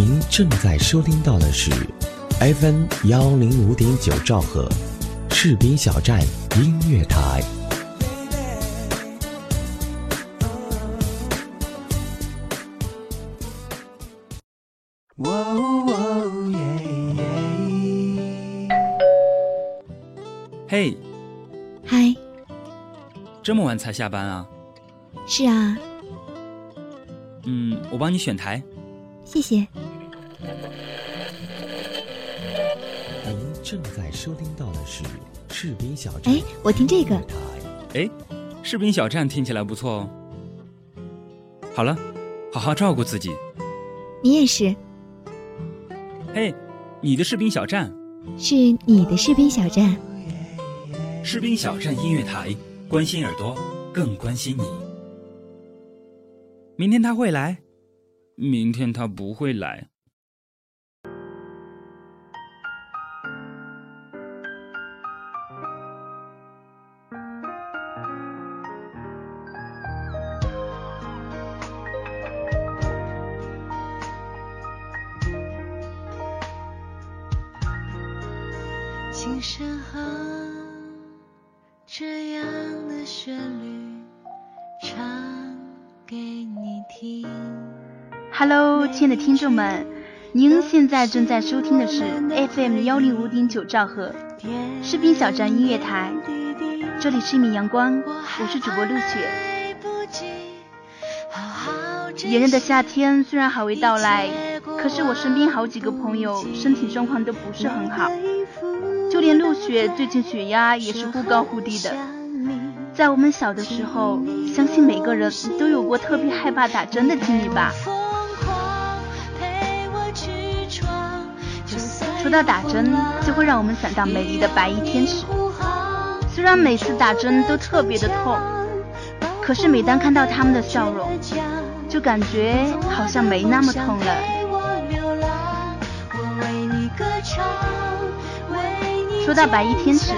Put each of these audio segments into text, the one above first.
您正在收听到的是 FM 幺零五点九兆赫，赤兵小站音乐台。嘿，嗨，这么晚才下班啊？是啊，嗯，我帮你选台。谢谢。正在收听到的是士兵小站。哎，我听这个。哎，士兵小站听起来不错哦。好了，好好照顾自己。你也是。嘿，你的士兵小站。是你的士兵小站。士兵小站音乐台，关心耳朵，更关心你。明天他会来，明天他不会来。轻声哼，这样的旋律唱给你听。Hello，亲爱的听众们，您现在正在收听的是 FM 幺零五点九兆赫士兵小站音乐台，这里是一米阳光，我是主播陆雪。炎热的夏天虽然还未到来，可是我身边好几个朋友身体状况都不是很好，就连陆雪最近血压也是忽高忽低的。在我们小的时候，相信每个人都有过特别害怕打针的经历吧。说到打针，就会让我们想到美丽的白衣天使。虽然每次打针都特别的痛，可是每当看到他们的笑容，就感觉好像没那么痛了。说到白衣天使，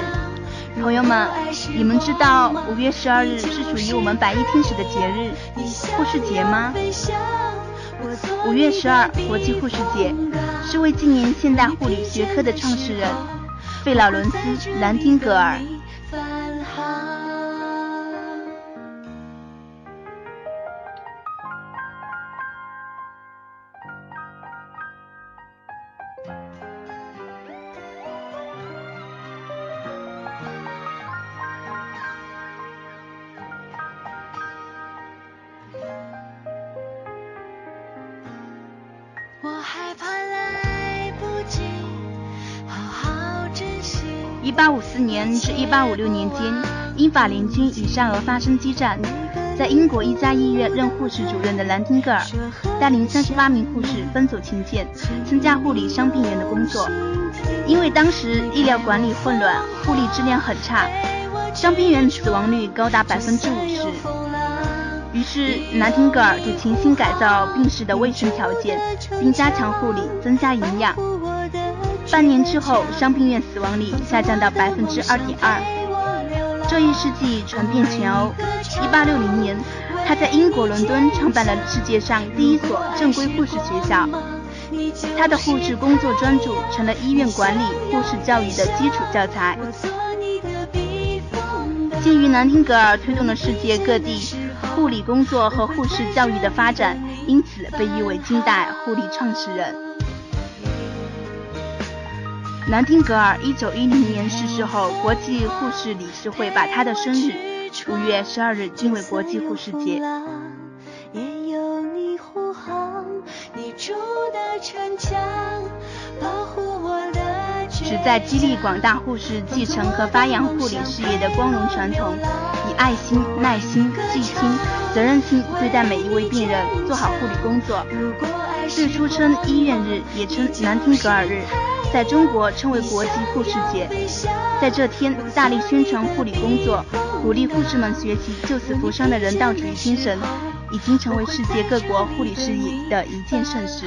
朋友们，你们知道五月十二日是属于我们白衣天使的节日——护士节吗？五月十二国际护士节是为纪念现代护理学科的创始人费劳伦斯·兰丁格尔。八五四年至一八五六年间，英法联军与沙俄发生激战。在英国一家医院任护士主任的兰丁格尔，带领三十八名护士奔走前线，参加护理伤病员的工作。因为当时医疗管理混乱，护理质量很差，伤病员死亡率高达百分之五十。于是，兰丁格尔就潜心改造病室的卫生条件，并加强护理，增加营养。半年之后，伤病院死亡率下降到百分之二点二。这一事迹传遍全欧。一八六零年，他在英国伦敦创办了世界上第一所正规护士学校。他的护士工作专注成了医院管理、护士教育的基础教材。鉴于南丁格尔推动了世界各地护理工作和护士教育的发展，因此被誉为近代护理创始人。南丁格尔一九一零年逝世后，国际护士理事会把他的生日五月十二日定为国际护士节。也有你护航，你筑的城墙，保护我的旨在激励广大护士继承和发扬护理事业的光荣传统，以爱心、耐心、细心、责任心对待每一位病人，做好护理工作。最初称医院日，也称南丁格尔日。在中国称为国际护士节，在这天大力宣传护理工作，鼓励护士们学习救死扶伤的人道主义精神，已经成为世界各国护理事业的一件盛事。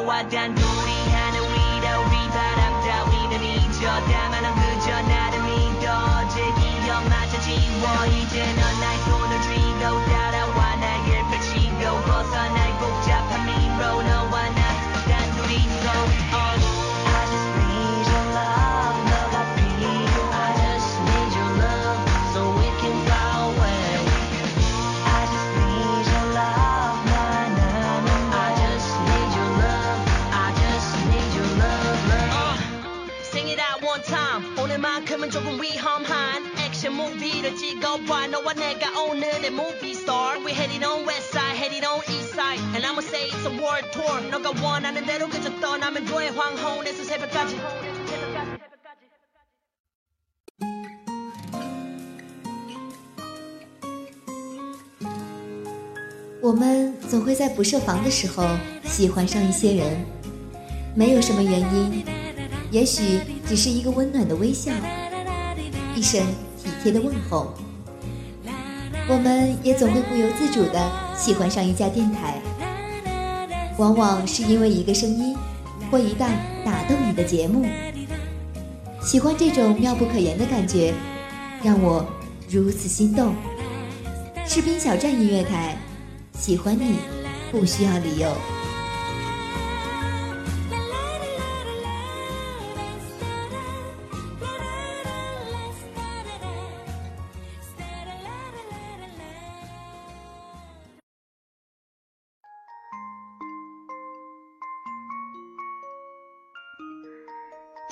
너와 단둘이 하는 위로 비바람 따위는 잊어 다만 그저 나를 믿어 제 기억마저 지워 이제 넌 it out one time 오늘만큼은 조금 위험한 액션 무비를 찍어봐 너와 내가 오늘의 movie star We heading on west side heading on east side And I'ma say it's a world tour 너가 원하는 대로 그저 떠나면 돼 황혼에서 새벽까지我们总会在不设防的时候喜欢上一些人，没有什么原因， 也许只是一个温暖的微笑，一声体贴的问候。我们也总会不由自主的喜欢上一家电台，往往是因为一个声音或一段打动你的节目。喜欢这种妙不可言的感觉，让我如此心动。士兵小站音乐台。喜欢你，不需要理由。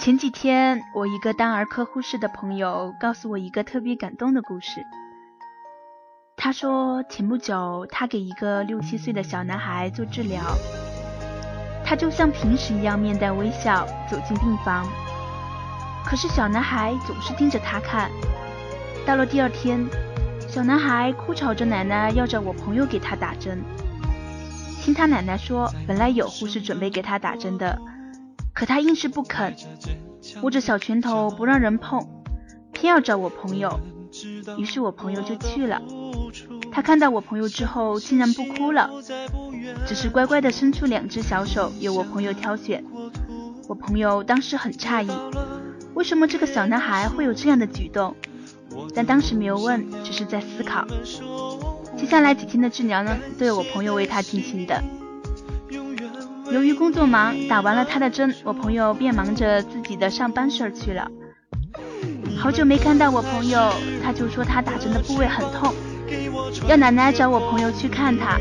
前几天，我一个当儿科护士的朋友告诉我一个特别感动的故事。他说，前不久他给一个六七岁的小男孩做治疗，他就像平时一样面带微笑走进病房，可是小男孩总是盯着他看。到了第二天，小男孩哭吵着奶奶要找我朋友给他打针。听他奶奶说，本来有护士准备给他打针的，可他硬是不肯，握着小拳头不让人碰，偏要找我朋友。于是我朋友就去了。他看到我朋友之后，竟然不哭了，只是乖乖地伸出两只小手，由我朋友挑选。我朋友当时很诧异，为什么这个小男孩会有这样的举动？但当时没有问，只是在思考。接下来几天的治疗呢，都有我朋友为他进行的。由于工作忙，打完了他的针，我朋友便忙着自己的上班事儿去了。好久没看到我朋友，他就说他打针的部位很痛，要奶奶找我朋友去看他。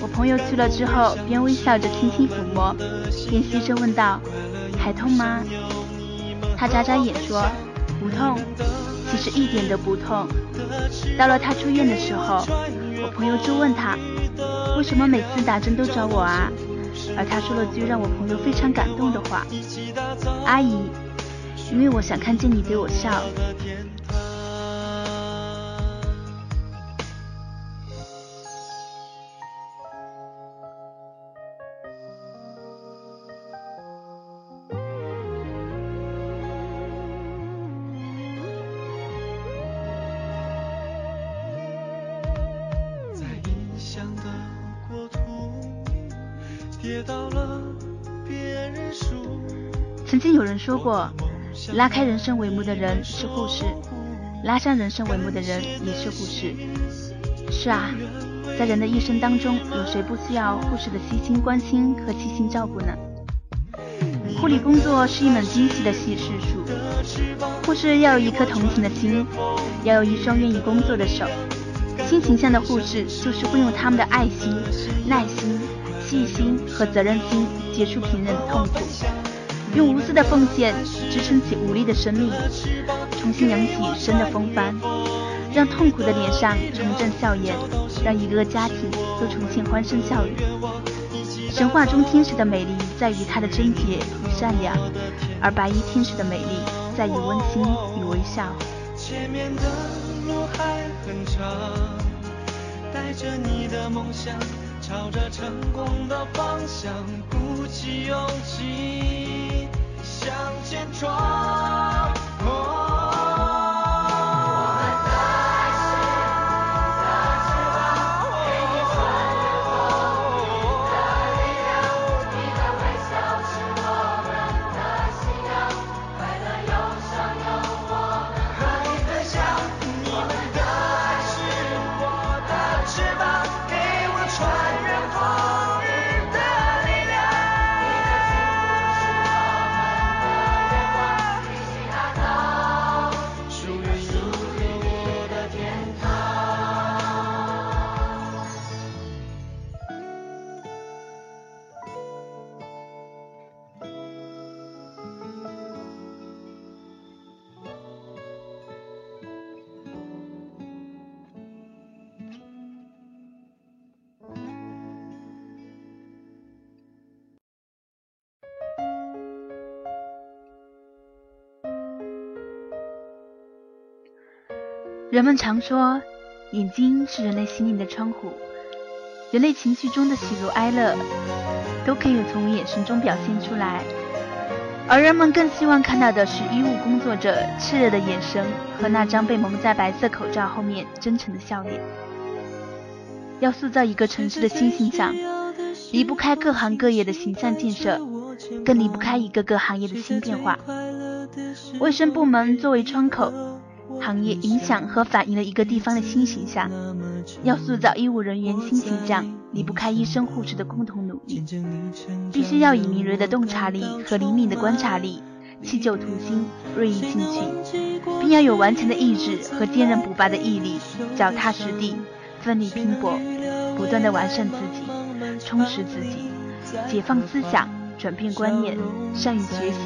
我朋友去了之后，边微笑着轻轻抚摸，边细声问道：“还痛吗？”他眨眨眼说：“不痛，其实一点都不痛。”到了他出院的时候，我朋友就问他：“为什么每次打针都找我啊？”而他说了句让我朋友非常感动的话：“阿姨，因为我想看见你对我笑。”说过，拉开人生帷幕的人是护士，拉上人生帷幕的人也是护士。是啊，在人的一生当中，有谁不需要护士的细心关心和细心照顾呢？护理工作是一门精细的细事术，护士要有一颗同情的心，要有一双愿意工作的手。新形象的护士就是会用他们的爱心、耐心、细心和责任心结束病人的痛苦。用无私的奉献支撑起无力的生命，重新扬起生的风帆，让痛苦的脸上重振笑颜，让一个个家庭都重现欢声笑语。神话中天使的美丽在于她的贞洁与善良，而白衣天使的美丽在于温馨与微笑。前面的路还很长，带着你的梦想，朝着成功的方向，鼓起勇气。向前闯。人们常说，眼睛是人类心灵的窗户，人类情绪中的喜怒哀乐，都可以从眼神中表现出来。而人们更希望看到的是医务工作者炽热的眼神和那张被蒙在白色口罩后面真诚的笑脸。要塑造一个城市的新形象，离不开各行各业的形象建设，更离不开一个个行业的新变化。卫生部门作为窗口。行业影响和反映了一个地方的新形象。要塑造医务人员新形象，离不开医生护士的共同努力。必须要以敏锐的洞察力和灵敏的观察力，弃旧图新，锐意进取，并要有顽强的意志和坚韧不拔的毅力，脚踏实地，奋力拼搏，不断的完善自己，充实自己，解放思想，转变观念，善于学习，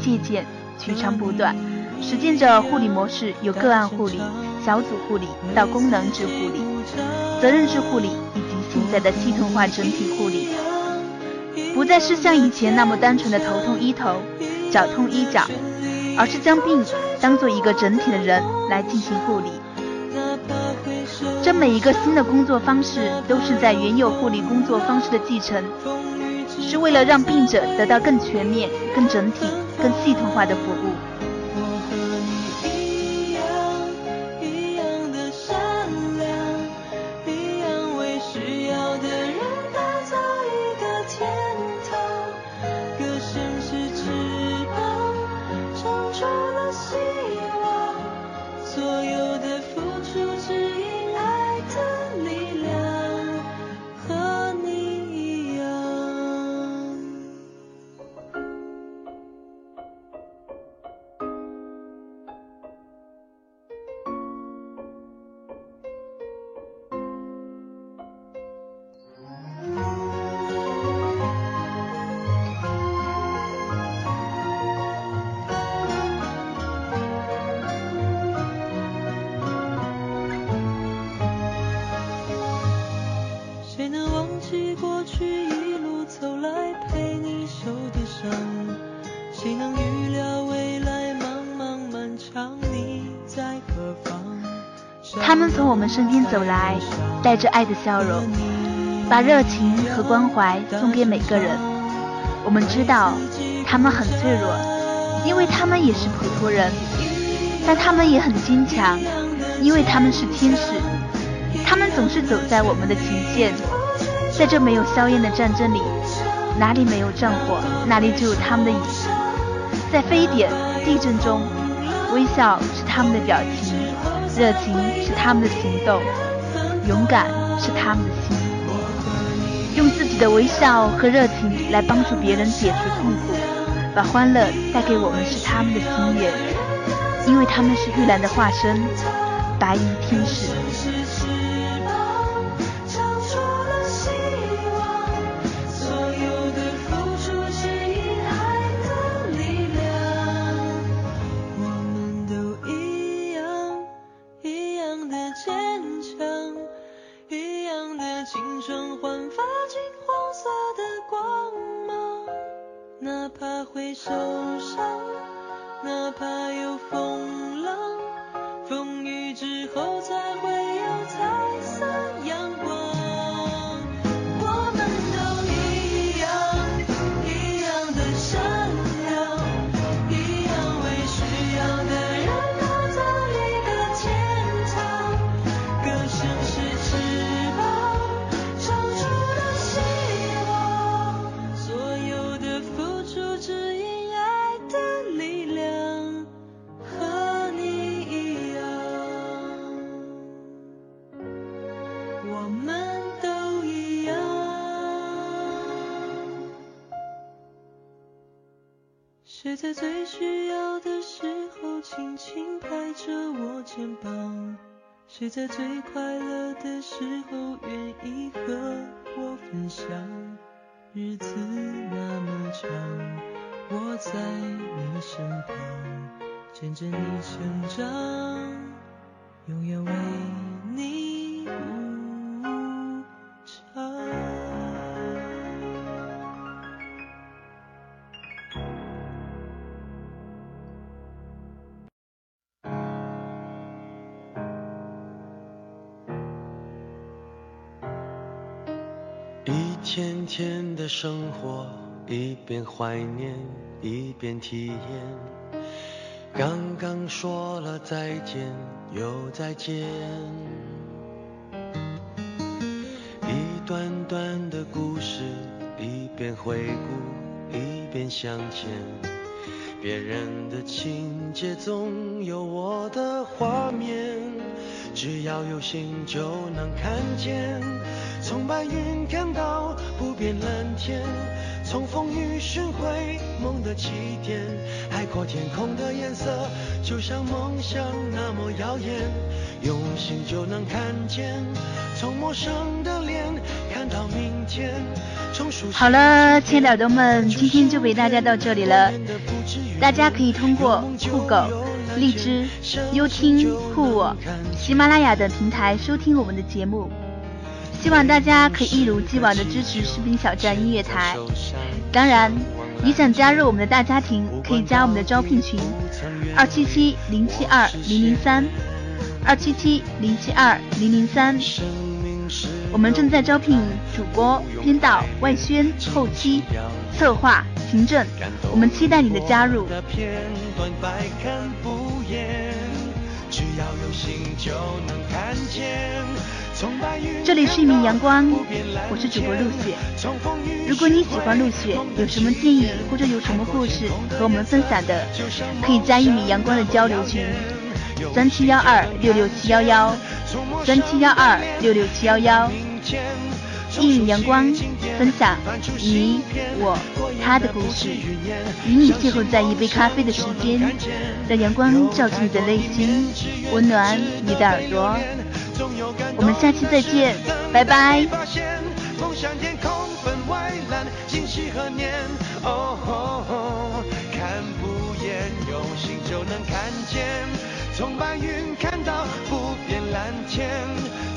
借鉴，取长补短。实践着护理模式，由个案护理、小组护理到功能制护理、责任制护理，以及现在的系统化整体护理，不再是像以前那么单纯的头痛医头、脚痛医脚，而是将病当做一个整体的人来进行护理。这每一个新的工作方式，都是在原有护理工作方式的继承，是为了让病者得到更全面、更整体、更系统化的服务。他们从我们身边走来，带着爱的笑容，把热情和关怀送给每个人。我们知道他们很脆弱，因为他们也是普通人，但他们也很坚强，因为他们是天使。他们总是走在我们的前线，在这没有硝烟的战争里，哪里没有战火，哪里就有他们的影子。在非典、地震中，微笑是他们的表情，热情是他们的行动，勇敢是他们的心。用自己的微笑和热情来帮助别人解除痛苦，把欢乐带给我们是他们的心愿，因为他们是玉兰的化身，白衣天使。的坚强一样的青春焕发金黄色的光芒哪怕会受伤。在最需要的时候轻轻拍着我肩膀？谁在最快乐的时候愿意和我分享？日子那么长，我在你身旁，见证你成长，永远为天天的生活，一边怀念一边体验。刚刚说了再见，又再见。一段段的故事，一边回顾一边向前。别人的情节总有我的画面，只要有心就能看见。从白云看到不变蓝天，从风雨寻回梦的起点。海阔天空的颜色，就像梦想那么耀眼。用心就能看见，从陌生的脸看到明天。好了，亲爱的耳朵们，今天就陪大家到这里了。大家可以通过酷狗、荔枝、优听、酷我、喜马拉雅等平台收听我们的节目。希望大家可以一如既往的支持士兵小站音乐台。当然，你想加入我们的大家庭，可以加我们的招聘群：二七七零七二零零三，二七七零七二零零三。我们正在招聘主播、编导、外宣、后期、策划、行政，我们期待你的加入。这里是一米阳光，我是主播陆雪。如果你喜欢陆雪，有什么建议或者有什么故事和我们分享的，可以加一米阳光的交流群：三七幺二六六七幺幺，三七幺二六六七幺幺。一米阳光，分享你我他的故事，与你邂逅在一杯咖啡的时间，让阳光照进你的内心，温暖你的耳朵。我们下期再见，拜拜。梦想天空分外蓝，惊喜和年。哦，看不厌，用心就能看见。从白云看到不变蓝天，